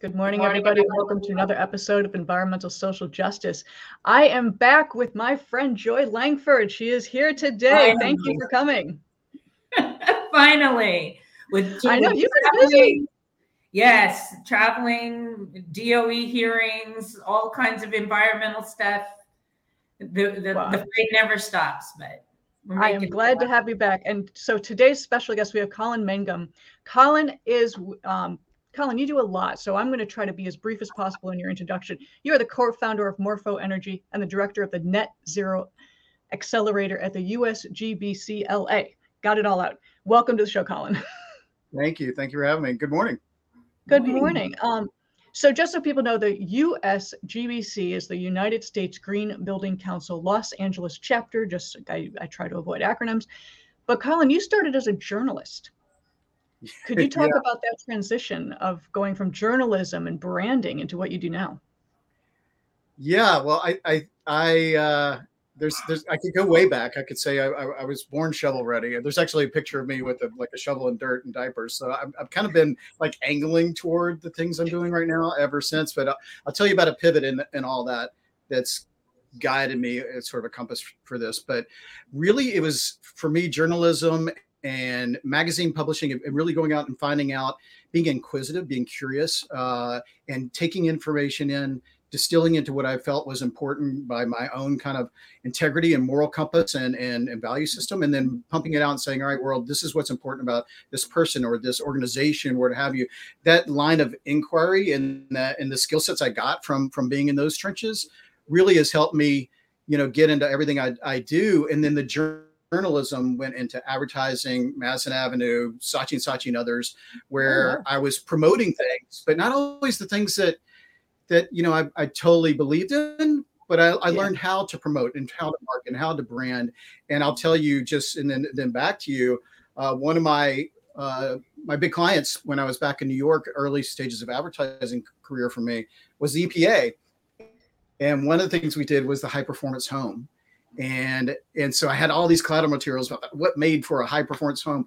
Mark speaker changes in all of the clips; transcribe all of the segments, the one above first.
Speaker 1: Good morning, everybody. Welcome to another episode of Environmental Social Justice. I am back with my friend Joy Langford. She is here today. Finally. Thank you for coming.
Speaker 2: Finally, with
Speaker 1: I know you've been busy.
Speaker 2: Yes, traveling, DOE hearings, all kinds of environmental stuff. The the, wow. the fight never stops, but
Speaker 1: I am glad to have you back. And so today's special guest, we have Colin Mangham. Colin is um, Colin, you do a lot, so I'm going to try to be as brief as possible in your introduction. You are the co-founder of Morpho Energy and the director of the Net Zero Accelerator at the USGBC Got it all out. Welcome to the show, Colin.
Speaker 3: Thank you. Thank you for having me. Good morning.
Speaker 1: Good morning. Um, so just so people know, the USGBC is the United States Green Building Council Los Angeles chapter. Just I, I try to avoid acronyms. But Colin, you started as a journalist. Could you talk yeah. about that transition of going from journalism and branding into what you do now?
Speaker 3: Yeah, well, I, I, I, uh, there's, there's, I could go way back. I could say I, I, I was born shovel ready. There's actually a picture of me with a, like a shovel and dirt and diapers. So I've, I've kind of been like angling toward the things I'm doing right now ever since. But I'll, I'll tell you about a pivot and and all that. That's guided me as sort of a compass for this. But really, it was for me journalism and magazine publishing and really going out and finding out, being inquisitive, being curious, uh, and taking information in, distilling into what I felt was important by my own kind of integrity and moral compass and, and, and value system, and then pumping it out and saying, all right, world, this is what's important about this person or this organization, or what have you. That line of inquiry and that and the skill sets I got from from being in those trenches really has helped me, you know, get into everything I, I do. And then the journey journalism went into advertising, Madison Avenue, Saatchi and Saatchi and others, where oh, I was promoting things, but not always the things that that you know I, I totally believed in. But I, I yeah. learned how to promote and how to market and how to brand. And I'll tell you just and then then back to you. Uh, one of my uh, my big clients when I was back in New York, early stages of advertising career for me was the EPA. And one of the things we did was the high performance home and and so I had all these collateral materials about what made for a high performance home.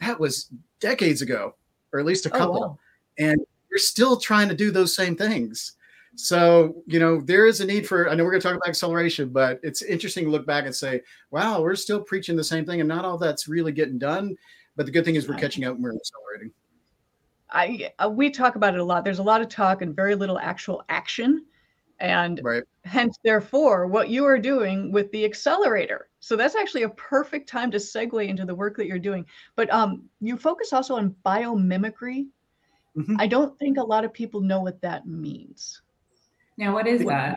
Speaker 3: That was decades ago, or at least a oh, couple, oh, wow. and we're still trying to do those same things. So you know there is a need for. I know we're going to talk about acceleration, but it's interesting to look back and say, "Wow, we're still preaching the same thing, and not all that's really getting done." But the good thing is we're catching up and we're accelerating.
Speaker 1: I uh, we talk about it a lot. There's a lot of talk and very little actual action and right. hence therefore what you are doing with the accelerator. So that's actually a perfect time to segue into the work that you're doing. But um, you focus also on biomimicry. Mm-hmm. i don't think a lot of people know what that means.
Speaker 2: Now what is that?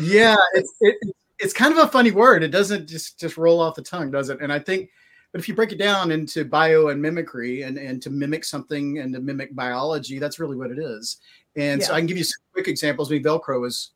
Speaker 3: Yeah it's it, it's kind of a funny word. It doesn't just just roll off the tongue does it? And i think but if you break it down into bio and mimicry and, and to mimic something and to mimic biology, that's really what it is. And yeah. so I can give you some quick examples. I mean, Velcro is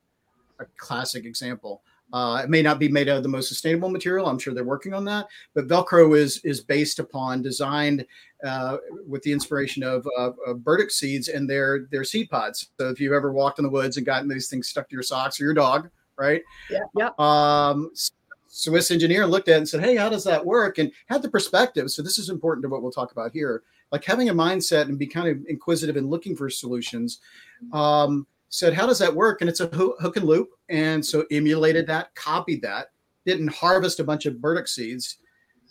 Speaker 3: a classic example. Uh, it may not be made out of the most sustainable material. I'm sure they're working on that. But Velcro is is based upon designed uh, with the inspiration of, of, of, burdock seeds and their their seed pods. So if you've ever walked in the woods and gotten these things stuck to your socks or your dog, right?
Speaker 1: Yeah. Yeah.
Speaker 3: Um, Swiss engineer looked at it and said, Hey, how does that work? And had the perspective. So this is important to what we'll talk about here. Like having a mindset and be kind of inquisitive and looking for solutions. Um, said, How does that work? And it's a hook and loop. And so emulated that, copied that, didn't harvest a bunch of burdock seeds,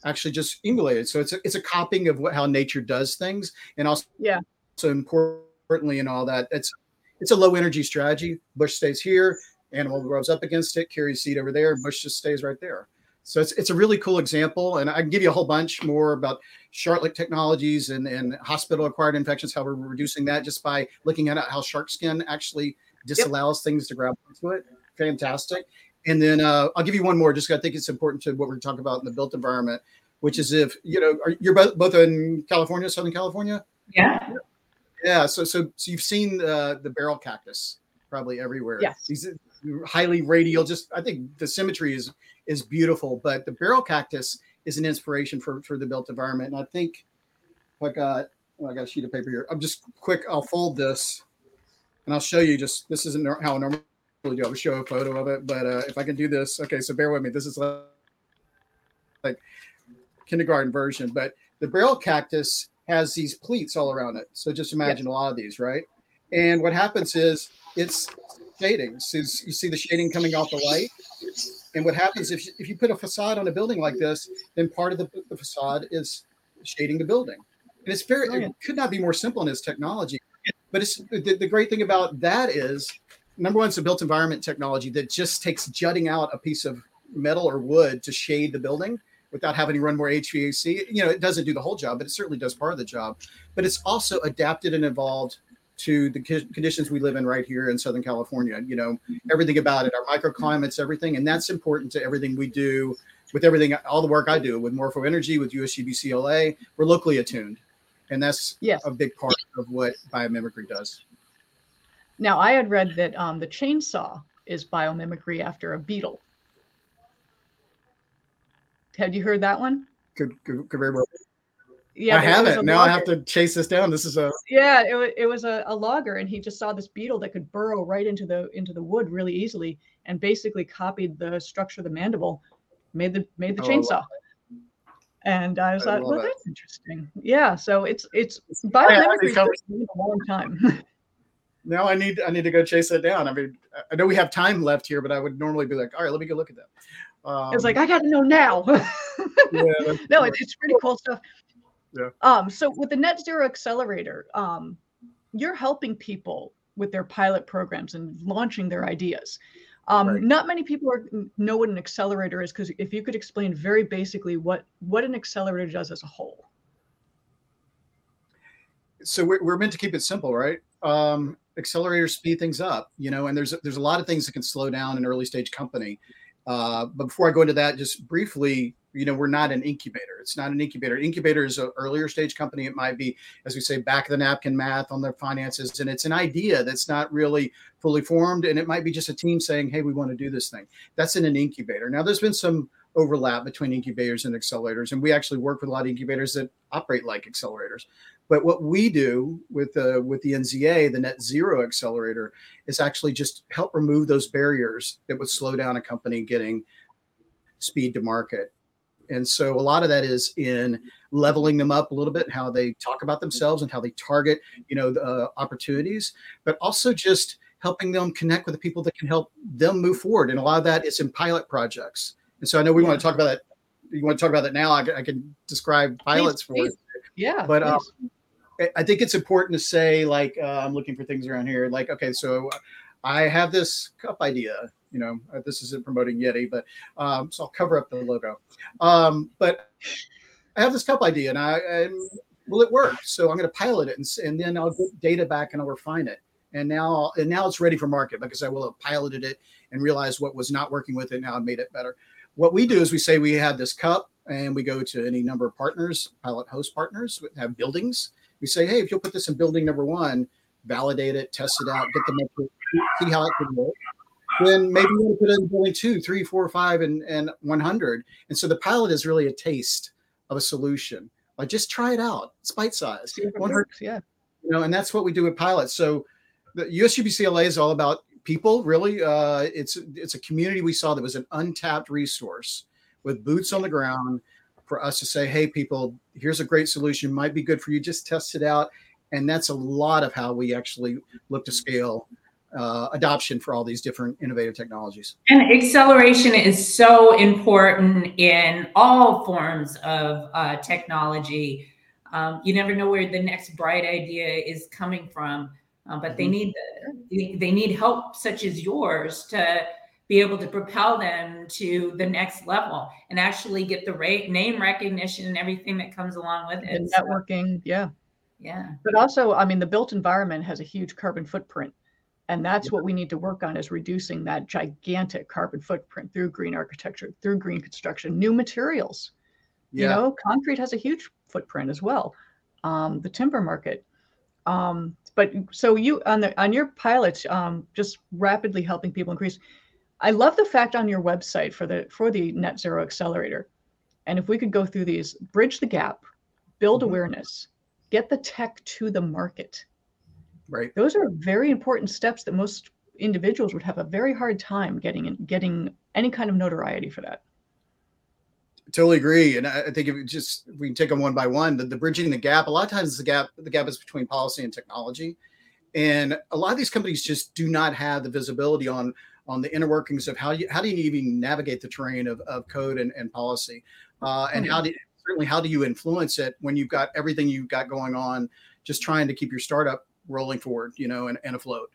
Speaker 3: actually just emulated. So it's a, it's a copying of what how nature does things. And also,
Speaker 1: yeah.
Speaker 3: So importantly, and all that, it's it's a low energy strategy. Bush stays here, animal grows up against it, carries seed over there, and bush just stays right there. So it's, it's a really cool example. And I can give you a whole bunch more about shark technologies and, and hospital acquired infections, how we're reducing that just by looking at how shark skin actually disallows yep. things to grab onto it. Fantastic. And then uh, I'll give you one more, just because I think it's important to what we're talking about in the built environment, which is if, you know, are, you're both, both in California, Southern California?
Speaker 2: Yeah.
Speaker 3: Yeah. So, so, so you've seen uh, the barrel cactus probably everywhere.
Speaker 1: Yes.
Speaker 3: These highly radial. Just I think the symmetry is is beautiful. But the barrel cactus is an inspiration for for the built environment. And I think I got well, I got a sheet of paper here. I'm just quick. I'll fold this, and I'll show you. Just this isn't how I normally do. I would show a photo of it, but uh, if I can do this, okay. So bear with me. This is like, like kindergarten version, but the barrel cactus has these pleats all around it. So just imagine yeah. a lot of these, right? And what happens is it's shading. So you see the shading coming off the light. And what happens if you, if you put a facade on a building like this, then part of the, the facade is shading the building. And it's very, it could not be more simple in its technology. But it's the, the great thing about that is number one, it's a built environment technology that just takes jutting out a piece of metal or wood to shade the building without having to run more HVAC. You know, it doesn't do the whole job, but it certainly does part of the job. But it's also adapted and evolved to the conditions we live in right here in Southern California. You know, everything about it, our microclimates, everything, and that's important to everything we do. With everything, all the work I do with Morpho Energy, with USGBCLA, we're locally attuned, and that's yes. a big part of what biomimicry does.
Speaker 1: Now, I had read that um, the chainsaw is biomimicry after a beetle. Had you heard that one?
Speaker 3: Could, could, could very well. Yeah, I haven't. Now logger. I have to chase this down. This is a
Speaker 1: yeah. It was it was a, a logger, and he just saw this beetle that could burrow right into the into the wood really easily, and basically copied the structure of the mandible, made the made the oh, chainsaw. And I was I like, well, that's interesting. Yeah. So it's it's biomimicry for a long time.
Speaker 3: now I need I need to go chase that down. I mean, I know we have time left here, but I would normally be like, all right, let me go look at that.
Speaker 1: Um, it's like I got to know now. yeah, no, it, it's pretty cool stuff. Yeah. Um, so with the Net Zero Accelerator, um, you're helping people with their pilot programs and launching their ideas. Um, right. Not many people are, know what an accelerator is because if you could explain very basically what what an accelerator does as a whole.
Speaker 3: So we're, we're meant to keep it simple, right? Um, accelerators speed things up, you know, and there's there's a lot of things that can slow down an early stage company. Uh, but before I go into that, just briefly, you know, we're not an incubator. It's not an incubator. Incubator is an earlier stage company. It might be, as we say, back of the napkin math on their finances, and it's an idea that's not really fully formed, and it might be just a team saying, "Hey, we want to do this thing." That's in an incubator. Now, there's been some overlap between incubators and accelerators, and we actually work with a lot of incubators that operate like accelerators. But what we do with the with the NZA, the Net Zero Accelerator, is actually just help remove those barriers that would slow down a company getting speed to market. And so a lot of that is in leveling them up a little bit, how they talk about themselves and how they target, you know, the uh, opportunities, but also just helping them connect with the people that can help them move forward. And a lot of that is in pilot projects. And so I know we yeah. want to talk about that. You want to talk about that now? I, I can describe pilots please, for please.
Speaker 1: Yeah.
Speaker 3: But um, I think it's important to say, like, uh, I'm looking for things around here. Like, okay, so I have this cup idea. You know, uh, this isn't promoting Yeti, but um, so I'll cover up the logo. Um, but I have this cup idea, and I and will it work? So I'm going to pilot it, and, and then I'll get data back and I'll refine it. And now, and now it's ready for market because I will have piloted it and realized what was not working with it. Now I made it better. What we do is we say we have this cup, and we go to any number of partners, pilot host partners, have buildings we say, hey, if you'll put this in building number one, validate it, test it out, get the see how it can work. Then maybe you want to put in building two, three, four, five, and, and 100. And so the pilot is really a taste of a solution. Like just try it out. It's bite sized.
Speaker 1: Yeah.
Speaker 3: You know, and that's what we do with pilots. So the USGBCLA is all about people. Really, uh, it's it's a community we saw that was an untapped resource with boots on the ground for us to say, hey, people, here's a great solution, might be good for you, just test it out. And that's a lot of how we actually look to scale uh, adoption for all these different innovative technologies.
Speaker 2: And acceleration is so important in all forms of uh, technology. Um, you never know where the next bright idea is coming from, uh, but they mm-hmm. need they need help such as yours to be able to propel them to the next level and actually get the rate name recognition and everything that comes along with it.
Speaker 1: And networking, yeah.
Speaker 2: Yeah.
Speaker 1: But also, I mean, the built environment has a huge carbon footprint. And that's what we need to work on is reducing that gigantic carbon footprint through green architecture, through green construction, new materials. Yeah. You know, concrete has a huge footprint as well. Um, the timber market. Um, but so you on the on your pilots, um, just rapidly helping people increase I love the fact on your website for the for the Net Zero Accelerator, and if we could go through these, bridge the gap, build mm-hmm. awareness, get the tech to the market.
Speaker 3: Right.
Speaker 1: Those are very important steps that most individuals would have a very hard time getting getting any kind of notoriety for that.
Speaker 3: Totally agree, and I think if we just if we can take them one by one, the, the bridging the gap. A lot of times the gap the gap is between policy and technology and a lot of these companies just do not have the visibility on on the inner workings of how you how do you even navigate the terrain of, of code and, and policy uh, and how do certainly how do you influence it when you've got everything you've got going on just trying to keep your startup rolling forward you know and, and afloat.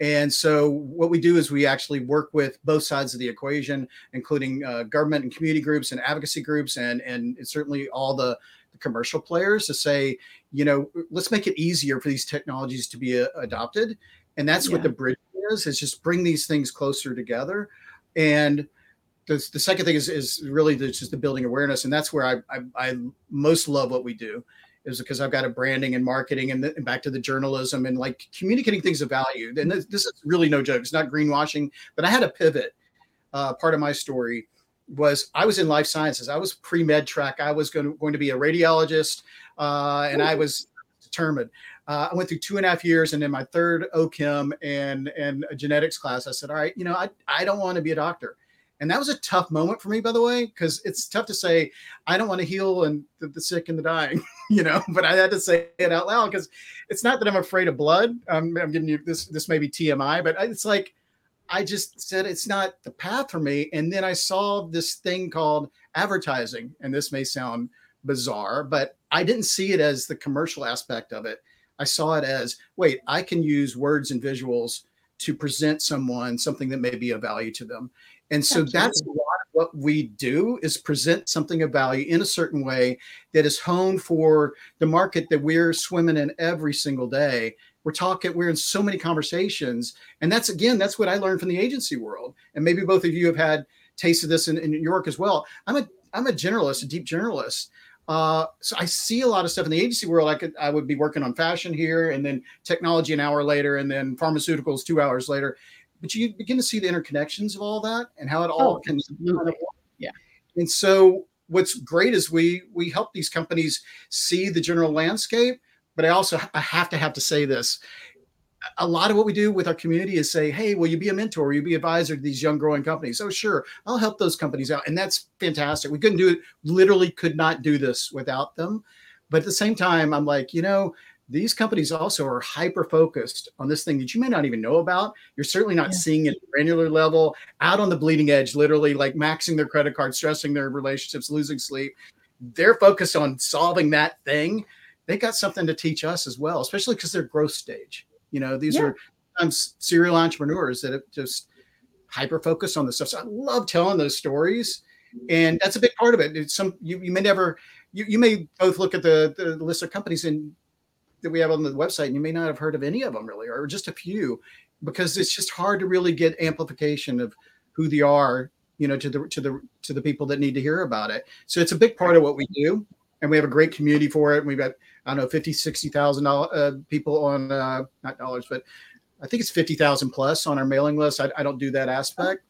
Speaker 3: And so what we do is we actually work with both sides of the equation including uh, government and community groups and advocacy groups and and certainly all the, the commercial players to say you know let's make it easier for these technologies to be uh, adopted. And that's yeah. what the bridge is is just bring these things closer together. And the, the second thing is is really the, just the building awareness. And that's where I, I, I most love what we do is because I've got a branding and marketing and, the, and, back to the journalism and like communicating things of value. And this, this, is really no joke. It's not greenwashing, but I had a pivot. Uh, part of my story was I was in life sciences. I was pre med track. I was going to, going to be a radiologist, uh, and I was determined. Uh, I went through two and a half years, and in my third OChem and and a genetics class, I said, "All right, you know, I I don't want to be a doctor." And that was a tough moment for me, by the way, because it's tough to say I don't want to heal and the, the sick and the dying, you know. But I had to say it out loud because it's not that I'm afraid of blood. I'm, I'm giving you this. This may be TMI, but it's like I just said it's not the path for me. And then I saw this thing called advertising, and this may sound bizarre, but I didn't see it as the commercial aspect of it. I saw it as wait, I can use words and visuals to present someone something that may be of value to them. And so Absolutely. that's a lot of what we do is present something of value in a certain way that is honed for the market that we're swimming in every single day. We're talking, we're in so many conversations. And that's again, that's what I learned from the agency world. And maybe both of you have had taste of this in, in New York as well. I'm a I'm a generalist, a deep generalist. Uh, so I see a lot of stuff in the agency world. I could I would be working on fashion here, and then technology an hour later, and then pharmaceuticals two hours later. But you begin to see the interconnections of all that and how it all oh, can.
Speaker 1: Yeah.
Speaker 3: And so what's great is we we help these companies see the general landscape. But I also I have to have to say this a lot of what we do with our community is say, hey, will you be a mentor? Will you be advisor to these young growing companies? Oh, sure, I'll help those companies out. And that's fantastic. We couldn't do it, literally could not do this without them. But at the same time, I'm like, you know, these companies also are hyper focused on this thing that you may not even know about. You're certainly not yeah. seeing it at granular level, out on the bleeding edge, literally like maxing their credit card, stressing their relationships, losing sleep. They're focused on solving that thing. They got something to teach us as well, especially because they're growth stage. You know, these yeah. are sometimes serial entrepreneurs that have just hyper focused on this stuff. So I love telling those stories. And that's a big part of it. It's some you, you may never you, you may both look at the, the list of companies and that we have on the website and you may not have heard of any of them really or just a few because it's just hard to really get amplification of who they are you know to the to the to the people that need to hear about it so it's a big part of what we do and we have a great community for it and we've got I don't know, 50, 60,000 uh, people on, uh, not dollars, but I think it's 50,000 plus on our mailing list. I, I don't do that aspect.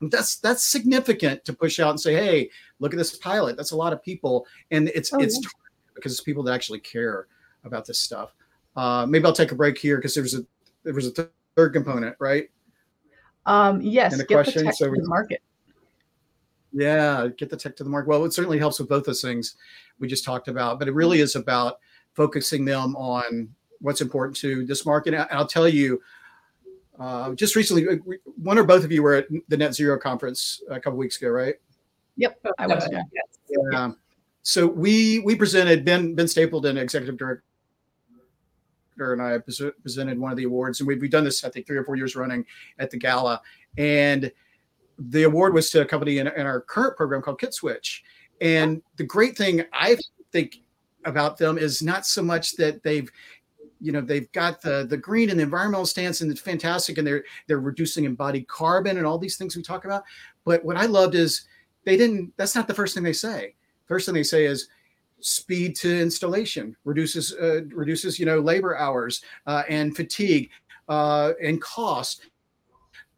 Speaker 3: That's that's significant to push out and say, hey, look at this pilot. That's a lot of people, and it's oh, it's yeah. because it's people that actually care about this stuff. Uh, maybe I'll take a break here because there was a there was a th- third component, right?
Speaker 1: Um, yes. And the question. So the market.
Speaker 3: Yeah, get the tech to the market. Well, it certainly helps with both those things we just talked about, but it really is about focusing them on what's important to this market. And I'll tell you, uh, just recently, one or both of you were at the Net Zero conference a couple weeks ago, right?
Speaker 1: Yep, I was. Yeah.
Speaker 3: yeah. So we we presented Ben Ben Stapleton, executive director, and I presented one of the awards, and we've, we've done this I think three or four years running at the gala, and the award was to a company in, in our current program called KitSwitch. And the great thing I think about them is not so much that they've you know they've got the the green and the environmental stance and it's fantastic and they're they're reducing embodied carbon and all these things we talk about. But what i loved is they didn't that's not the first thing they say. First thing they say is speed to installation reduces uh, reduces you know labor hours uh, and fatigue uh, and cost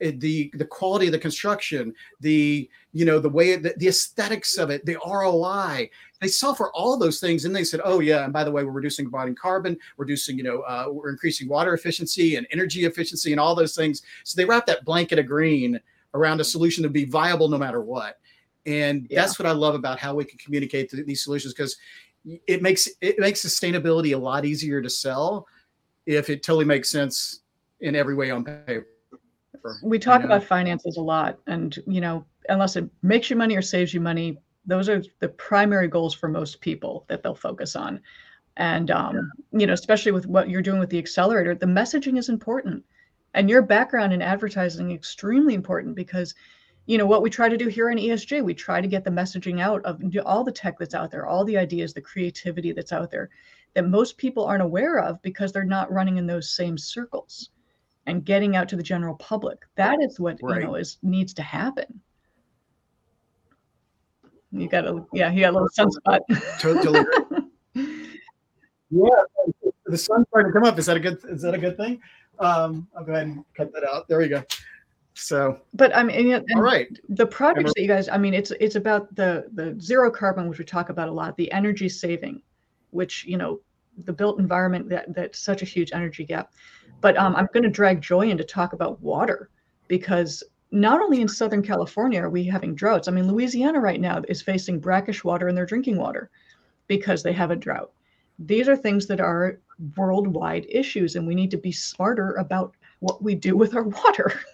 Speaker 3: the the quality of the construction, the you know the way the, the aesthetics of it, the ROI. They saw for all those things, and they said, "Oh yeah, and by the way, we're reducing carbon, reducing you know uh, we're increasing water efficiency and energy efficiency and all those things." So they wrap that blanket of green around a solution to be viable no matter what. And yeah. that's what I love about how we can communicate these solutions because it makes it makes sustainability a lot easier to sell if it totally makes sense in every way on paper.
Speaker 1: We talk you know? about finances a lot, and you know, unless it makes you money or saves you money, those are the primary goals for most people that they'll focus on. And um, you know, especially with what you're doing with the accelerator, the messaging is important, and your background in advertising extremely important because you know what we try to do here in ESG, we try to get the messaging out of all the tech that's out there, all the ideas, the creativity that's out there that most people aren't aware of because they're not running in those same circles and getting out to the general public. That is what right. you know is needs to happen. You got a yeah, you got a little sunspot. Totally.
Speaker 3: yeah, the sun's starting to come up. Is that a good? Is that a good thing? Um, I'll go ahead and cut that out. There we go. So,
Speaker 1: but I mean, and
Speaker 3: all right,
Speaker 1: the projects that you guys, I mean, it's it's about the the zero carbon, which we talk about a lot, the energy saving, which you know, the built environment that that's such a huge energy gap. But um, I'm going to drag Joy in to talk about water because not only in Southern California are we having droughts. I mean, Louisiana right now is facing brackish water in their drinking water because they have a drought. These are things that are worldwide issues, and we need to be smarter about what we do with our water.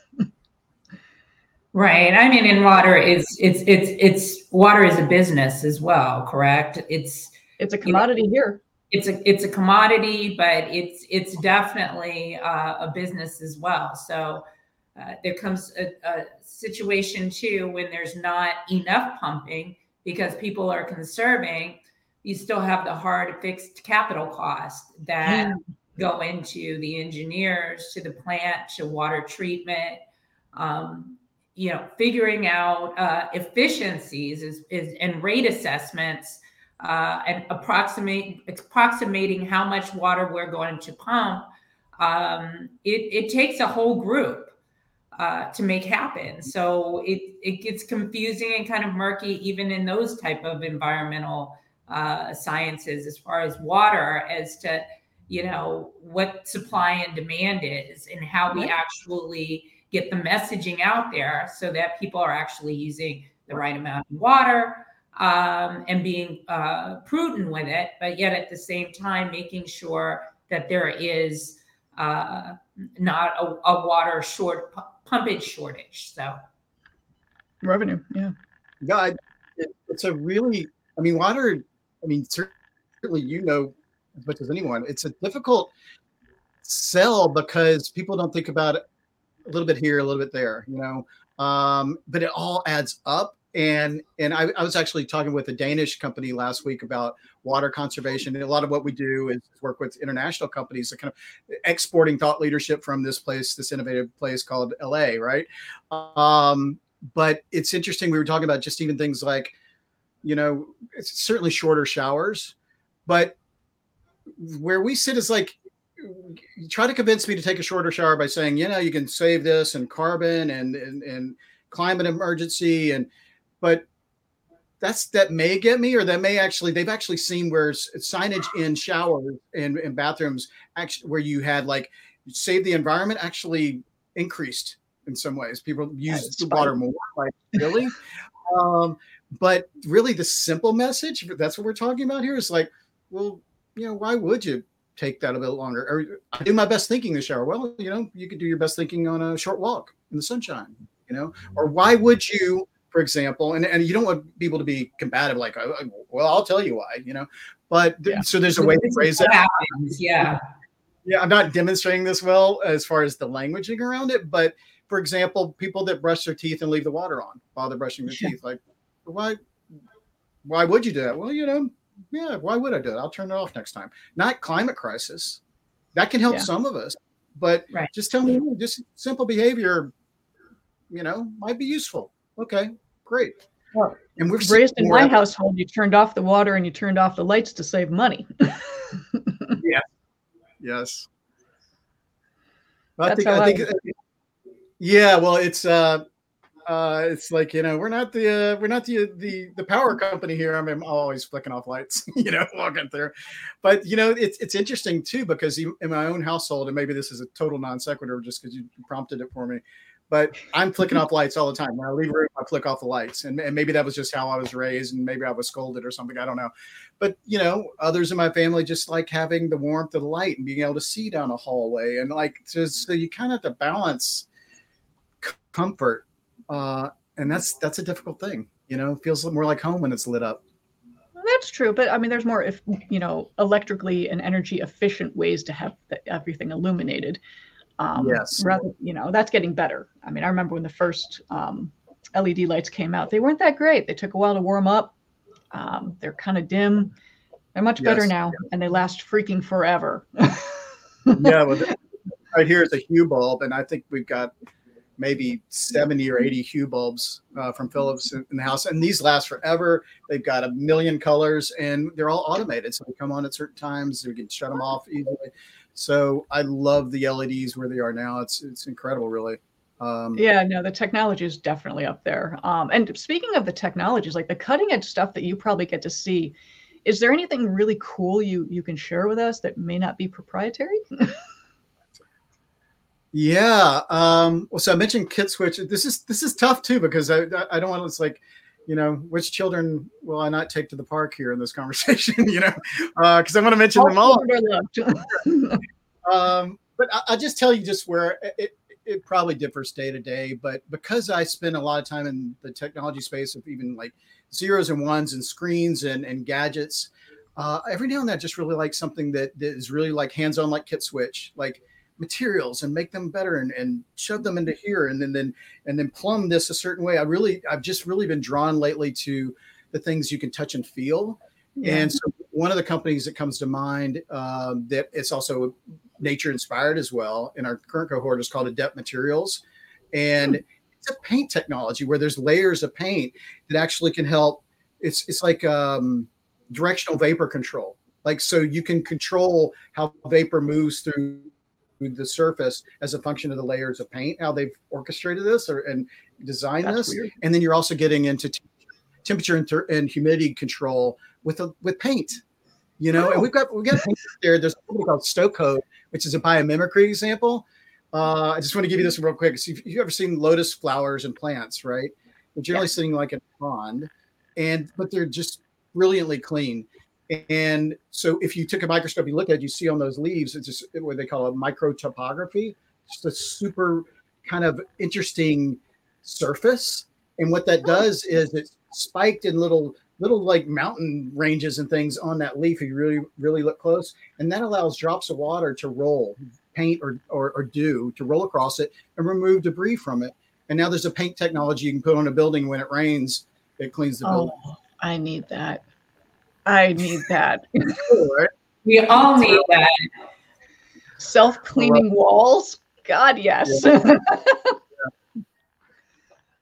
Speaker 2: Right. I mean, in water, it's it's it's it's water is a business as well. Correct. It's
Speaker 1: it's a commodity you know, here.
Speaker 2: It's a it's a commodity, but it's it's definitely uh, a business as well. So uh, there comes a, a situation too when there's not enough pumping because people are conserving. You still have the hard fixed capital cost that go into the engineers, to the plant, to water treatment. Um, you know, figuring out uh, efficiencies is, is, and rate assessments uh, and approximate approximating how much water we're going to pump. Um, it, it takes a whole group uh, to make happen. So it it gets confusing and kind of murky even in those type of environmental uh, sciences as far as water as to you know what supply and demand is and how we actually get the messaging out there so that people are actually using the right amount of water um, and being uh, prudent with it, but yet at the same time making sure that there is uh, not a, a, water short pumpage shortage. So
Speaker 1: revenue, yeah.
Speaker 3: God, it, it's a really, I mean, water. I mean, certainly you know as much as anyone. It's a difficult sell because people don't think about it a little bit here, a little bit there, you know. Um, but it all adds up. And and I, I, was actually talking with a Danish company last week about water conservation. And a lot of what we do is work with international companies that kind of exporting thought leadership from this place, this innovative place called LA, right? Um, but it's interesting. We were talking about just even things like, you know, it's certainly shorter showers, but where we sit is like try to convince me to take a shorter shower by saying, you know, you can save this and carbon and, and, and climate emergency. And, but that's, that may get me, or that may actually, they've actually seen where signage in showers and, and bathrooms actually, where you had like save the environment actually increased in some ways. People use the water more, like really. um, but really the simple message, that's what we're talking about here is like, well, you know, why would you take that a bit longer. Or I do my best thinking in the shower. Well, you know, you could do your best thinking on a short walk in the sunshine, you know, or why would you, for example, and, and you don't want people to be combative, like, oh, oh, well, I'll tell you why, you know, but yeah. so there's a way to phrase it.
Speaker 2: Yeah.
Speaker 3: Yeah. I'm not demonstrating this well as far as the languaging around it, but for example, people that brush their teeth and leave the water on while they're brushing their teeth, like, why, why would you do that? Well, you know, yeah, why would I do it? I'll turn it off next time. Not climate crisis. That can help yeah. some of us, but right. just tell me, just simple behavior, you know, might be useful. Okay, great.
Speaker 1: Well, and we've raised in my household, you turned off the water and you turned off the lights to save money.
Speaker 3: yeah. Yes. I think, I think, yeah, well, it's, uh, uh, it's like you know we're not the uh, we're not the the the power company here. I mean, I'm always flicking off lights, you know, walking through. But you know, it's it's interesting too because in my own household, and maybe this is a total non sequitur just because you prompted it for me. but I'm flicking off lights all the time. When I leave room, I flick off the lights, and, and maybe that was just how I was raised, and maybe I was scolded or something. I don't know, but you know, others in my family just like having the warmth of the light and being able to see down a hallway, and like just so you kind of have to balance comfort, uh, and that's that's a difficult thing. You know, it feels more like home when it's lit up.
Speaker 1: That's true, but I mean, there's more, if you know, electrically and energy efficient ways to have the, everything illuminated.
Speaker 3: Um, yes.
Speaker 1: Rather, you know, that's getting better. I mean, I remember when the first um, LED lights came out, they weren't that great. They took a while to warm up. Um, they're kind of dim. They're much better yes. now, and they last freaking forever.
Speaker 3: yeah, well, right here is a Hue bulb, and I think we've got maybe 70 or 80 Hue bulbs uh, from Philips in, the house. And these last forever. They've got a million colors and they're all automated. So they come on at certain times. We can shut them off easily. So I love the LEDs where they are now. It's it's incredible, really.
Speaker 1: Um, yeah, no, the technology is definitely up there. Um, and speaking of the technologies, like the cutting edge stuff that you probably get to see, is there anything really cool you you can share with us that may not be proprietary?
Speaker 3: yeah. Um, well, so I mentioned KitSwitch. This is this is tough too because I I don't want to. It's like you know, which children will I not take to the park here in this conversation? you know, because uh, I want to mention them all. um, but I, will just tell you just where it, it probably differs day to day. But because I spend a lot of time in the technology space of even like zeros and ones and screens and, and gadgets, uh, every now and then I just really like something that, that is really like hands on, like KitSwitch, like materials and make them better and, and shove them into here and then then and then plumb this a certain way. I really I've just really been drawn lately to the things you can touch and feel. Yeah. And so one of the companies that comes to mind um, that it's also nature inspired as well in our current cohort is called Adept Materials. And hmm. it's a paint technology where there's layers of paint that actually can help. It's it's like um, directional vapor control. Like so you can control how vapor moves through the surface as a function of the layers of paint, how they've orchestrated this or and designed That's this. Weird. And then you're also getting into t- temperature and, ter- and, humidity control with a, with paint. You know, oh. and we've got we've got there. There's something called Code, which is a biomimicry example. Uh, I just want to give you this real quick. So you've, you've ever seen lotus flowers and plants, right? They're generally yeah. sitting like a pond, and but they're just brilliantly clean. And so if you took a microscope, you look at it, you see on those leaves, it's just what they call a microtopography, just a super kind of interesting surface. And what that oh. does is it's spiked in little little like mountain ranges and things on that leaf if you really really look close. And that allows drops of water to roll paint or, or, or dew to roll across it and remove debris from it. And now there's a paint technology you can put on a building. When it rains it cleans the building. oh, building.
Speaker 1: I need that I need that.
Speaker 2: we all need that.
Speaker 1: Self cleaning walls. God, yes. Yeah.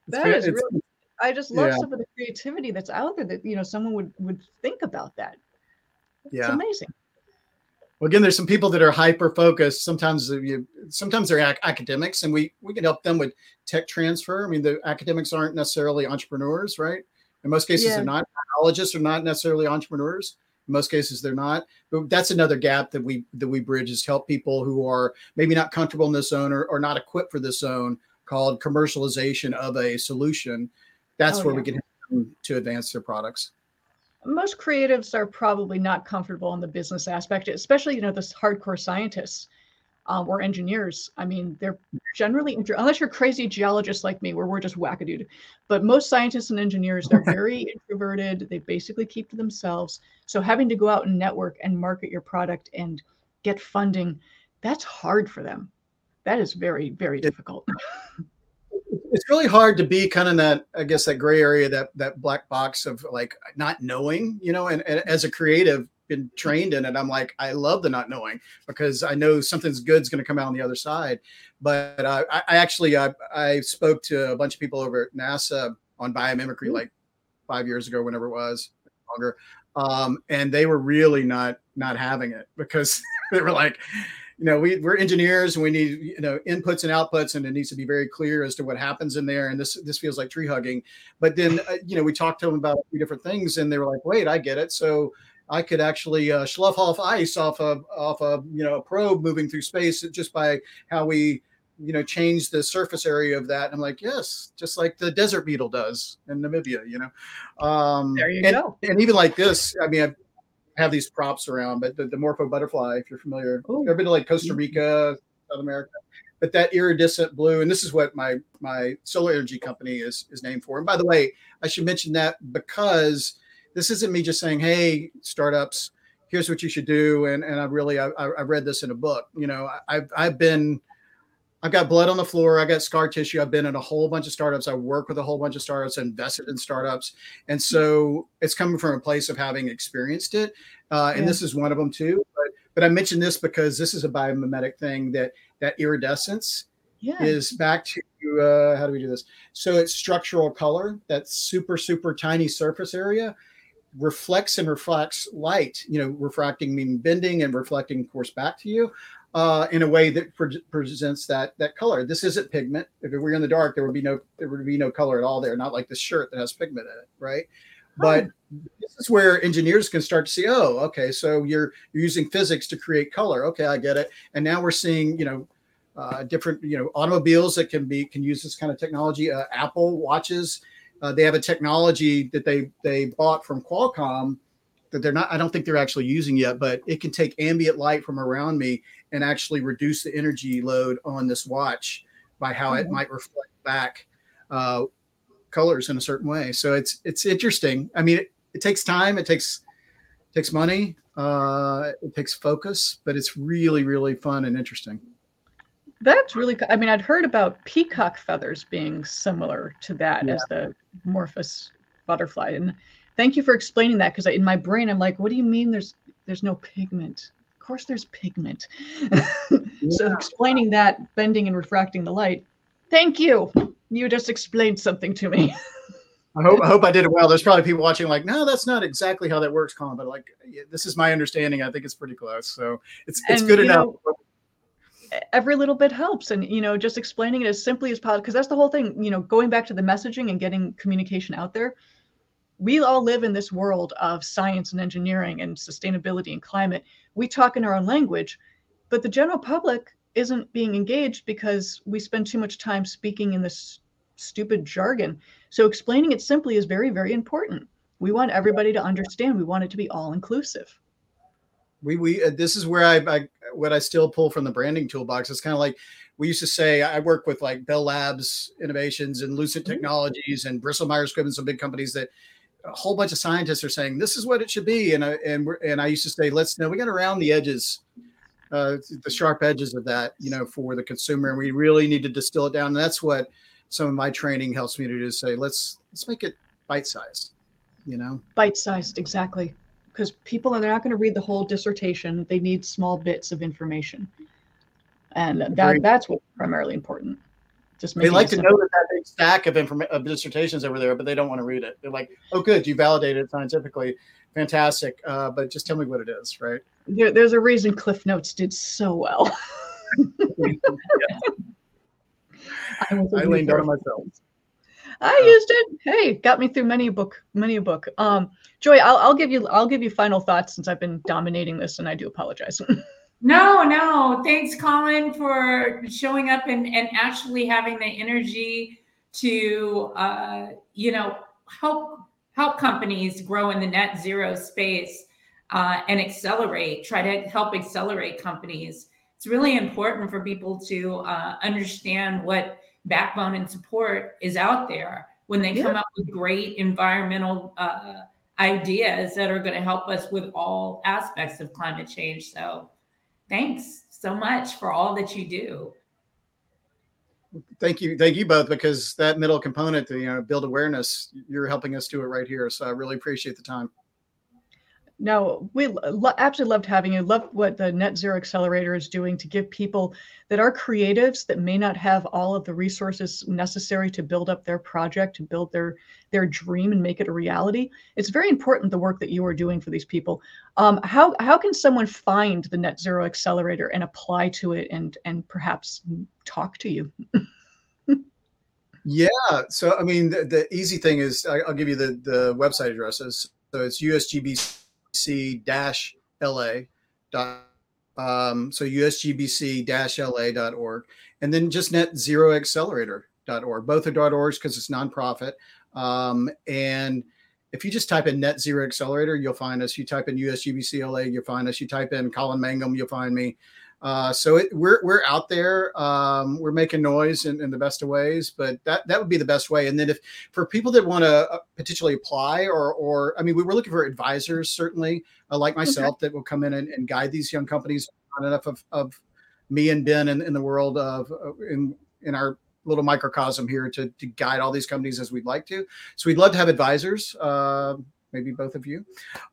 Speaker 1: that is really. I just love yeah. some of the creativity that's out there that you know someone would would think about that. It's yeah. amazing.
Speaker 3: Well, again, there's some people that are hyper focused. Sometimes you, sometimes they're ac- academics, and we we can help them with tech transfer. I mean, the academics aren't necessarily entrepreneurs, right? In most cases, yeah. they're not. Biologists are not necessarily entrepreneurs. In most cases, they're not. But that's another gap that we that we bridge is help people who are maybe not comfortable in this zone or, or not equipped for this zone called commercialization of a solution. That's oh, where yeah. we can help them to advance their products
Speaker 1: most creatives are probably not comfortable in the business aspect, especially you know the hardcore scientists um, or engineers. I mean, they're generally, unless you're crazy geologists like me, where we're just wackadoodle. But most scientists and engineers, they're very introverted. They basically keep to themselves. So having to go out and network and market your product and get funding, that's hard for them. That is very, very difficult.
Speaker 3: it's really hard to be kind of that i guess that gray area that that black box of like not knowing you know and, and as a creative been trained in it, I'm like, I love the not knowing because I know something's good's going to come out on the other side. But uh, I, I, actually I, I, spoke to a bunch of people over at NASA on biomimicry mm-hmm. like five years ago, whenever it was longer, um, and they were really not not having it because they were like, you know, we, we're engineers and we need you know inputs and outputs, and it needs to be very clear as to what happens in there. And this this feels like tree hugging. But then uh, you know we talked to them about a few different things, and they were like, wait, I get it. So I could actually uh, slough off ice off of off of you know a probe moving through space just by how we you know, change the surface area of that. And I'm like, yes, just like the desert beetle does in Namibia, you know. Um,
Speaker 1: there you
Speaker 3: and,
Speaker 1: go.
Speaker 3: And even like this, I mean, I have these props around, but the, the Morpho butterfly, if you're familiar, Ooh. ever been to like Costa Rica, South America? But that iridescent blue, and this is what my my solar energy company is is named for. And by the way, I should mention that because this isn't me just saying, "Hey, startups, here's what you should do." And and I really I, I read this in a book. You know, I've I've been I've got blood on the floor. I got scar tissue. I've been in a whole bunch of startups. I work with a whole bunch of startups, invested in startups. And so it's coming from a place of having experienced it. Uh, and yeah. this is one of them too. But, but I mentioned this because this is a biomimetic thing that that iridescence yeah. is back to uh, how do we do this? So it's structural color, that super, super tiny surface area reflects and reflects light, you know, refracting meaning bending and reflecting, of course, back to you uh, in a way that pre- presents that that color. This isn't pigment. If it were in the dark, there would be no there would be no color at all there. Not like this shirt that has pigment in it, right? But this is where engineers can start to see, oh, okay, so you're you're using physics to create color. Okay, I get it. And now we're seeing, you know, uh, different, you know, automobiles that can be can use this kind of technology. Uh, Apple watches, uh, they have a technology that they they bought from Qualcomm that they're not. I don't think they're actually using yet, but it can take ambient light from around me and actually reduce the energy load on this watch by how mm-hmm. it might reflect back uh, colors in a certain way. So it's it's interesting. I mean, it, it takes time. It takes takes money. Uh, it takes focus, but it's really really fun and interesting.
Speaker 1: That's really. I mean, I'd heard about peacock feathers being similar to that yeah. as the Mm-hmm. Morphos butterfly, and thank you for explaining that because in my brain I'm like, what do you mean? There's there's no pigment Of course there's pigment. so explaining that, bending and refracting the light. Thank you. You just explained something to me.
Speaker 3: I hope I hope I did it well. There's probably people watching like, no, that's not exactly how that works, Colin. But like, this is my understanding. I think it's pretty close. So it's it's and, good enough. Know,
Speaker 1: every little bit helps, and you know, just explaining it as simply as possible because that's the whole thing. You know, going back to the messaging and getting communication out there we all live in this world of science and engineering and sustainability and climate. We talk in our own language, but the general public isn't being engaged because we spend too much time speaking in this stupid jargon. So explaining it simply is very, very important. We want everybody to understand. We want it to be all inclusive.
Speaker 3: We we uh, this is where I, I what I still pull from the branding toolbox. It's kind of like we used to say I work with like Bell Labs Innovations and Lucent mm-hmm. Technologies and Bristol Myers Squibb and some big companies that a whole bunch of scientists are saying this is what it should be, and I, and we're, and I used to say let's know we got to round the edges, uh, the sharp edges of that, you know, for the consumer, and we really need to distill it down. And that's what some of my training helps me to do. Is Say let's let's make it bite sized, you know,
Speaker 1: bite sized exactly, because people are not going to read the whole dissertation; they need small bits of information, and that that's what's primarily important.
Speaker 3: Just they like to know that that big stack of information of dissertations over there, but they don't want to read it. They're like, "Oh, good, you validated it scientifically, fantastic." Uh, but just tell me what it is, right?
Speaker 1: There, there's a reason Cliff Notes did so well.
Speaker 3: I, I leaned on myself.
Speaker 1: I uh, used it. Hey, got me through many a book, many a book. Um, Joy, I'll, I'll give you, I'll give you final thoughts since I've been dominating this, and I do apologize.
Speaker 2: No, no. Thanks, Colin, for showing up and, and actually having the energy to, uh, you know, help help companies grow in the net zero space uh, and accelerate. Try to help accelerate companies. It's really important for people to uh, understand what backbone and support is out there when they yeah. come up with great environmental uh, ideas that are going to help us with all aspects of climate change. So thanks so much for all that you do.
Speaker 3: Thank you, thank you both, because that middle component, to, you know, build awareness, you're helping us do it right here. So I really appreciate the time.
Speaker 1: No, we lo- absolutely loved having you. Love what the Net Zero Accelerator is doing to give people that are creatives that may not have all of the resources necessary to build up their project, to build their their dream and make it a reality. It's very important the work that you are doing for these people. Um, how how can someone find the Net Zero Accelerator and apply to it and and perhaps talk to you?
Speaker 3: yeah. So I mean, the, the easy thing is I, will give you the the website addresses. So it's usgbc-la.com Um, so usgbc-la.org, and then just net-zero-accelerator.org. Both are .orgs because it's nonprofit. Um, and if you just type in Net Zero Accelerator, you'll find us. You type in USGBCLA, you'll find us. You type in Colin Mangham, you'll find me. Uh, so it, we're we're out there. Um, we're making noise in, in, the best of ways, but that that would be the best way. And then if for people that want to uh, potentially apply, or or I mean, we were looking for advisors certainly, uh, like myself, okay. that will come in and, and, guide these young companies. Not enough of, of me and Ben in, in the world of in in our little microcosm here to to guide all these companies as we'd like to. So we'd love to have advisors. Uh, maybe both of you,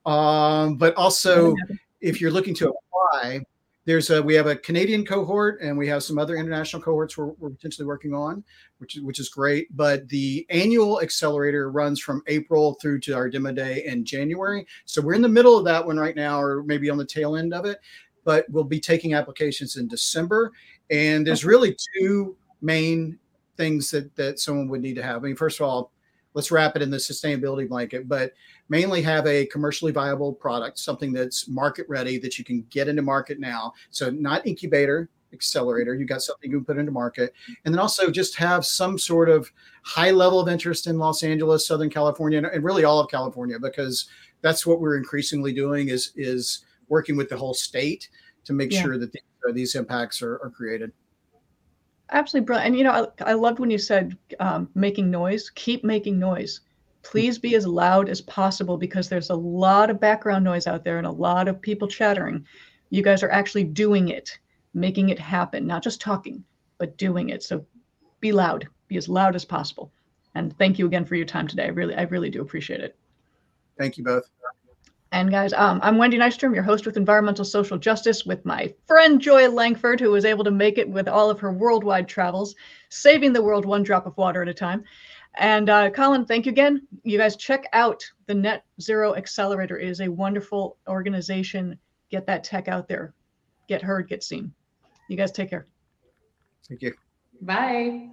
Speaker 3: um, but also if you're looking to apply there's a we have a Canadian cohort and we have some other international cohorts we're, we're potentially working on, which is which is great. But the annual accelerator runs from April through to our demo day in January. So we're in the middle of that one right now, or maybe on the tail end of it. But we'll be taking applications in December. And there's really two main things that that someone would need to have. I mean, first of all, let's wrap it in the sustainability blanket, but mainly have a commercially viable product, something that's market ready that you can get into market now. So not incubator, accelerator. You got something you can put into market, and then also just have some sort of high level of interest in Los Angeles, Southern California, and really all of California, because that's what we're increasingly doing is is working with the whole state to make yeah. sure that the, uh, these impacts are, are created.
Speaker 1: Absolutely brilliant. And you know, I, I loved when you said um, making noise. Keep making noise. Please be as loud as possible because there's a lot of background noise out there and a lot of people chattering. You guys are actually doing it, making it happen, not just talking, but doing it. So be loud. Be as loud as possible. And thank you again for your time today. I really, I really do appreciate it.
Speaker 3: Thank you both.
Speaker 1: And guys, um, I'm Wendy Nystrom, your host with Environmental Social Justice, with my friend Joy Langford, who was able to make it with all of her worldwide travels, saving the world one drop of water at a time. And uh, Colin, thank you again. You guys check out the Net Zero Accelerator. It is a wonderful organization. Get that tech out there. Get heard, get seen. You guys take care.
Speaker 3: Thank you.
Speaker 2: Bye.